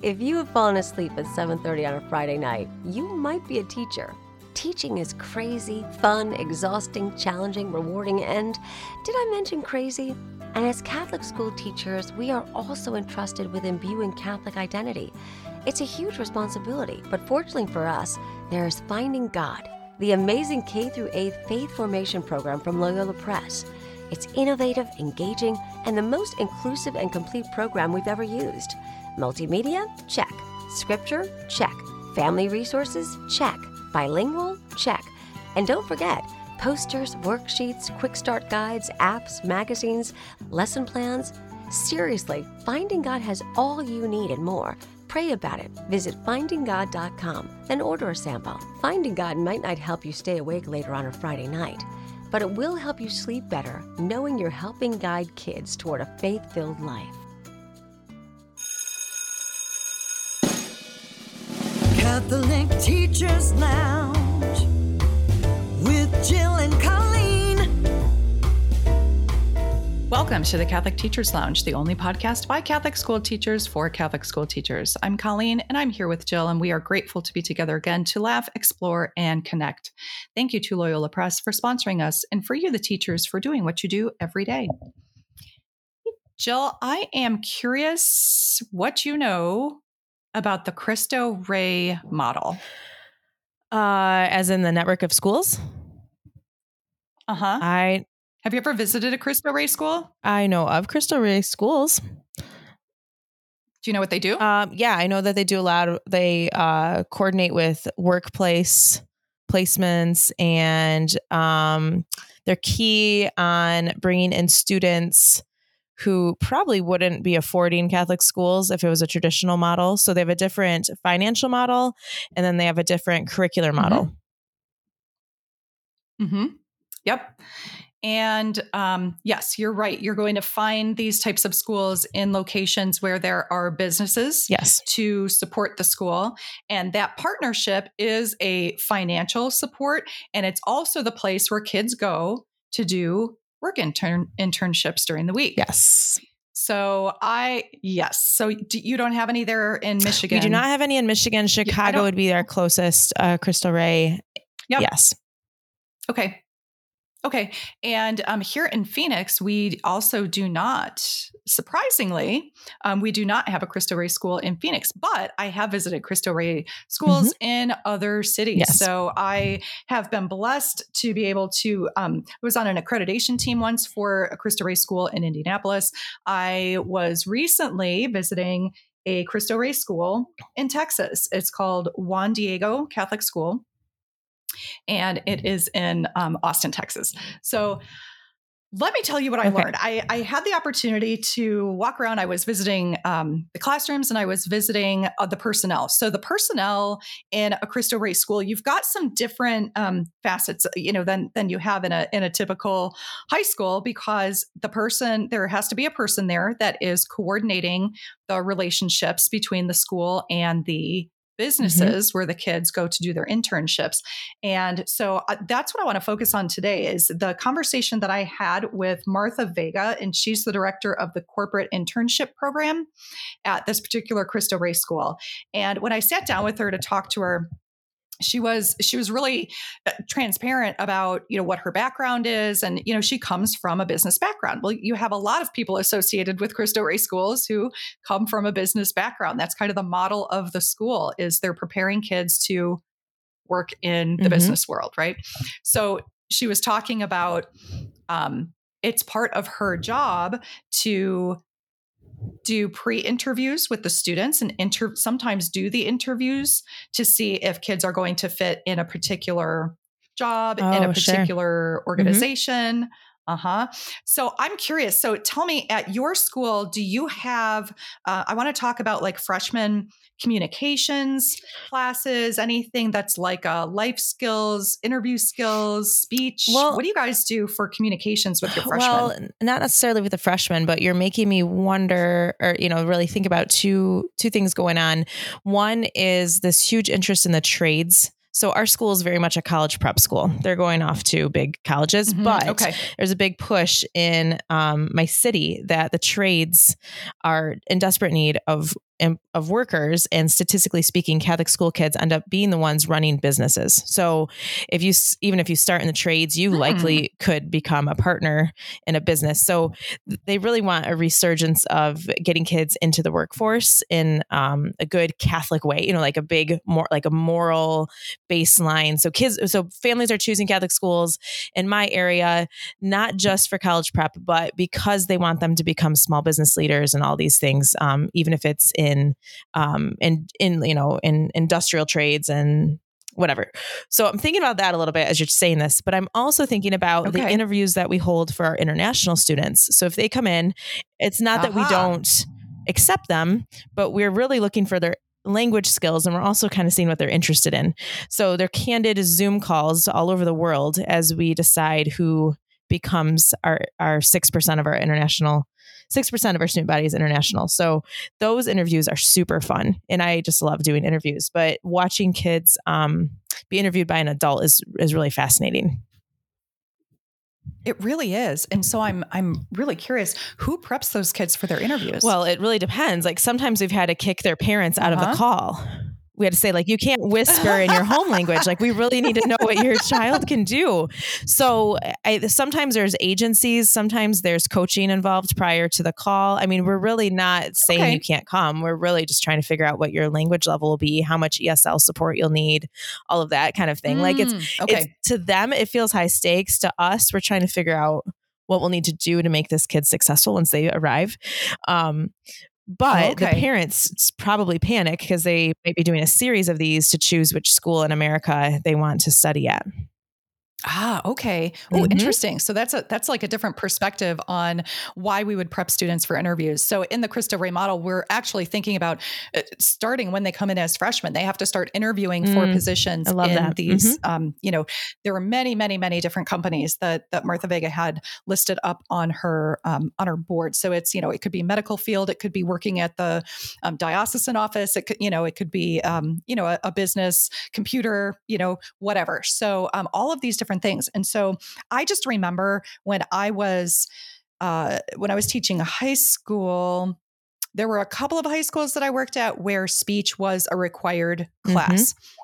If you have fallen asleep at 7:30 on a Friday night, you might be a teacher. Teaching is crazy, fun, exhausting, challenging, rewarding, and did I mention crazy? And as Catholic school teachers, we are also entrusted with imbuing Catholic identity. It's a huge responsibility, but fortunately for us, there is Finding God, the amazing K through 8th faith formation program from Loyola Press. It's innovative, engaging, and the most inclusive and complete program we've ever used. Multimedia? Check. Scripture? Check. Family resources? Check. Bilingual? Check. And don't forget, posters, worksheets, quick start guides, apps, magazines, lesson plans. Seriously, Finding God has all you need and more. Pray about it. Visit findinggod.com and order a sample. Finding God might not help you stay awake later on a Friday night, but it will help you sleep better knowing you're helping guide kids toward a faith filled life. Catholic Teachers Lounge with Jill and Colleen. Welcome to the Catholic Teachers Lounge, the only podcast by Catholic school teachers for Catholic school teachers. I'm Colleen and I'm here with Jill, and we are grateful to be together again to laugh, explore, and connect. Thank you to Loyola Press for sponsoring us and for you, the teachers, for doing what you do every day. Jill, I am curious what you know about the Cristo Rey model. Uh, as in the network of schools. Uh huh. I Have you ever visited a Cristo Rey school? I know of Cristo Rey schools. Do you know what they do? Um, yeah, I know that they do a lot of. They uh, coordinate with workplace placements, and um, they're key on bringing in students who probably wouldn't be affording Catholic schools if it was a traditional model. So they have a different financial model, and then they have a different curricular model. Mm-hmm. Yep. And um, yes, you're right. You're going to find these types of schools in locations where there are businesses Yes. to support the school. And that partnership is a financial support. And it's also the place where kids go to do work intern internships during the week. Yes. So I, yes. So do, you don't have any there in Michigan? We do not have any in Michigan. Chicago would be our closest. Uh, Cristo Rey. Yep. Yes. Okay. Okay. And um, here in Phoenix, we also do not, surprisingly, um, we do not have a Cristo Rey school in Phoenix, but I have visited Cristo Rey schools in other cities. Yes. So I have been blessed to be able to, um, I was on an accreditation team once for a Cristo Rey school in Indianapolis. I was recently visiting a Cristo Rey school in Texas. It's called Juan Diego Catholic School and it is in um, Austin, Texas. So let me tell you what I Okay. learned. I, I had the opportunity to walk around. I was visiting um, the classrooms and I was visiting uh, the personnel. So the personnel in a Cristo Rey school, you've got some different um, facets, you know, than than you have in a in a typical high school because the person there has to be a person there that is coordinating the relationships between the school and the businesses where the kids go to do their internships. And so uh, that's what I want to focus on today is the conversation that I had with Martha Vega and she's the director of the corporate internship program at this particular Cristo Rey school. And when I sat down with her to talk to her she was she was really uh, transparent about you know what her background is and you know she comes from a business background. Well you have a lot of people associated with cristo rey schools who come from a business background. That's kind of the model of the school is they're preparing kids to work in the Mhm. business world right? So she was talking about um, it's part of her job to do pre-interviews with the students and inter- sometimes do the interviews to see if kids are going to fit in a particular job in Oh, a sure. particular mm-hmm. Organization uh-huh so i'm curious so tell me at your school do you have uh, i want to talk about like freshman communications classes anything that's like uh, life skills interview skills speech Well- what do you guys do for communications with your freshmen Well, not necessarily with the freshmen, but you're making me wonder, or you know, really think about two two things going on. One is this huge interest in the trades. So our school is very much a college prep school. They're going off to big colleges, Mhm. but okay there's a big push in um, my city that the trades are in desperate need of of workers and statistically speaking catholic school kids end up being the ones running businesses. So if you even if you start in the trades you hmm. likely could become a partner in a business. So they really want a resurgence of getting kids into the workforce in um, a good catholic way you know like a big more like a moral baseline. So kids so families are choosing catholic schools in my area not just for college prep but because they want them to become small business leaders and all these things um, even if it's in in um in in you know in industrial trades and whatever. So I'm thinking about that a little bit as you're saying this, but I'm also thinking about okay. the interviews that we hold for our international students. So if they come in, it's not uh-huh. that we don't accept them, but we're really looking for their language skills and we're also kind of seeing what they're interested in. So they're candid Zoom calls all over the world as we decide who becomes our our 6% of our international 6% of our student body is international. So those interviews are super fun. And I just love doing interviews. But watching kids um, be interviewed by an adult is, is really fascinating. It really is. And so I'm I'm really curious who preps those kids for their interviews? Well, it really depends. Like sometimes we've had to kick their parents out uh-huh. of the uh-huh. call we had to say like you can't whisper in your home language. Like we really need to know what your child can do. So I, sometimes there's agencies sometimes there's coaching involved prior to the call. I mean we're really not saying okay. you can't come. We're really just trying to figure out what your language level will be how much esl support you'll need all of that kind of thing. Mm, like it's mm, okay. it's, to them it feels high stakes. To us we're trying to figure out what we'll need to do to make this kid successful once they arrive. Um, Oh, but oh, okay. the parents probably panic because they might be doing a series of these to choose which school in America they want to study at. Ah, okay. Oh, mm-hmm. interesting. So that's a that's like a different perspective on why we would prep students for interviews. So in the Cristo Rey model, we're actually thinking about uh, starting when they come in as freshmen. They have to start interviewing mm, for positions I in that. these. Mm-hmm. Um, you know, there were many, many, many different companies that that Martha Vega had listed up on her um, on her board. So it's you know it could be medical field, it could be working at the um, diocesan office, it could you know it could be um, you know a, a, business, computer, you know whatever. So um, all of these different different things. And so I just remember when I was uh, when I was teaching a high school, there were a couple of high schools that I worked at where speech was a required mm-hmm. class. Mm-hmm.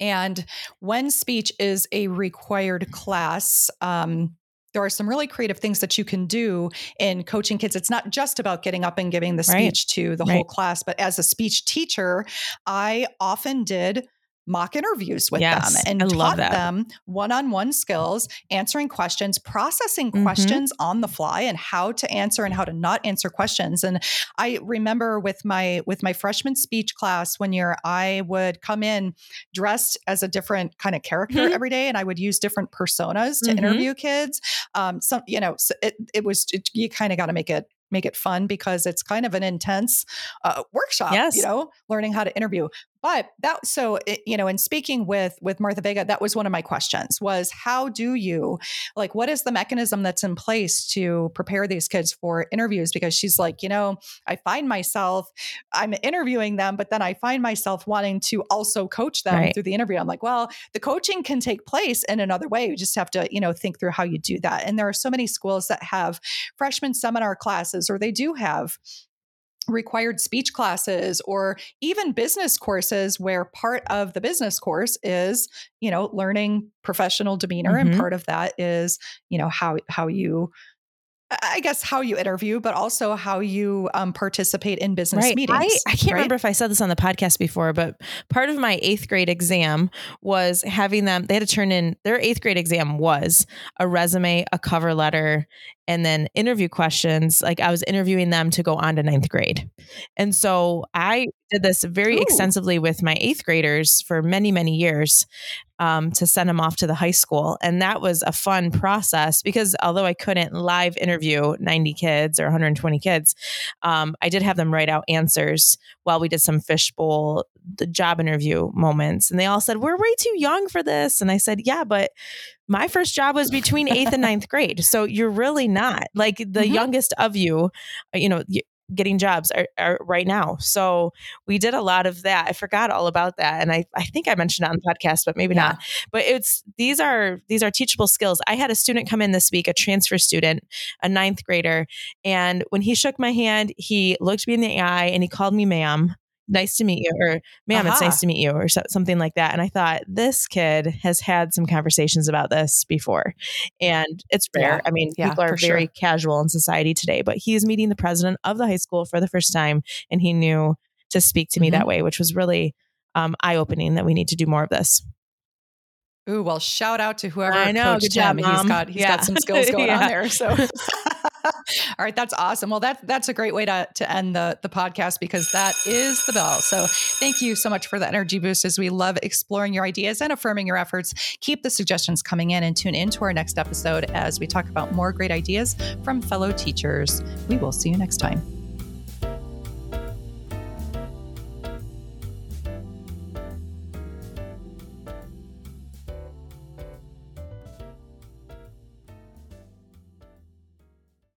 And when speech is a required class, um, there are some really creative things that you can do in coaching kids. It's not just about getting up and giving the speech right. to the right. whole class, but as a speech teacher, I often did mock interviews with yes, them and taught them one-on-one skills, answering questions, processing mm-hmm. questions on the fly and how to answer and how to not answer questions. And I remember with my with my freshman speech class one year, I would come in dressed as a different kind of character mm-hmm. every day and I would use different personas to mm-hmm. interview kids. Um, some, you know, so it, it was, it, you kind of got to make it make it fun because it's kind of an intense uh, workshop yes. you know learning how to interview but that so it, you know in speaking with with martha vega that was one of my questions was how do you like what is the mechanism that's in place to prepare these kids for interviews? Because she's like you know i find myself i'm interviewing them but then i find myself wanting to also coach them right. through the interview. I'm like well the coaching can take place in another way. You just have to you know think through how you do that. And there are so many schools that have freshman seminar classes or they do have required speech classes or even business courses where part of the business course is you know learning professional demeanor mm-hmm. and part of that is you know how how you I guess how you interview, but also how you um, participate in business right. meetings. I, I can't right? remember if I said this on the podcast before, but part of my eighth grade exam was having them, they had to turn in their eighth grade exam was a resume, a cover letter, and then interview questions. Like I was interviewing them to go on to ninth grade. And so I did this very Ooh. extensively with my eighth graders for many, many years um, to send them off to the high school. And that was a fun process because although I couldn't live interview 90 kids or 120 kids, um, I did have them write out answers while we did some fishbowl the job interview moments. And they all said, We're way too young for this. And I said, Yeah, but my first job was between eighth and ninth grade. So you're really not like the mm-hmm. youngest of you, uh, you know, getting jobs are, are right now. So we did a lot of that. I forgot all about that. And I, I think I mentioned it on the podcast, but maybe Yeah. not. But it's these are these are teachable skills. I had a student come in this week, a transfer student, a ninth grader. And when he shook my hand, he looked me in the eye and he called me ma'am. Nice to meet you, or ma'am, it's nice to meet you, or so, something like that. And I thought this kid has had some conversations about this before, and it's rare. Yeah. I mean, Yeah, people are very sure. casual in society today, but he's meeting the president of the high school for the first time, and he knew to speak to me Mhm. that way, which was really um, eye opening. That we need to do more of this. Ooh, well, shout out to whoever I know. coached Good job, him. Mom. He's got he's Yeah. got some skills going on there. So all right, that's awesome. Well, that that's a great way to to end the the podcast because that is the bell. So thank you so much for the energy boost as we love exploring your ideas and affirming your efforts. Keep the suggestions coming in and tune in to our next episode as we talk about more great ideas from fellow teachers. We will see you next time.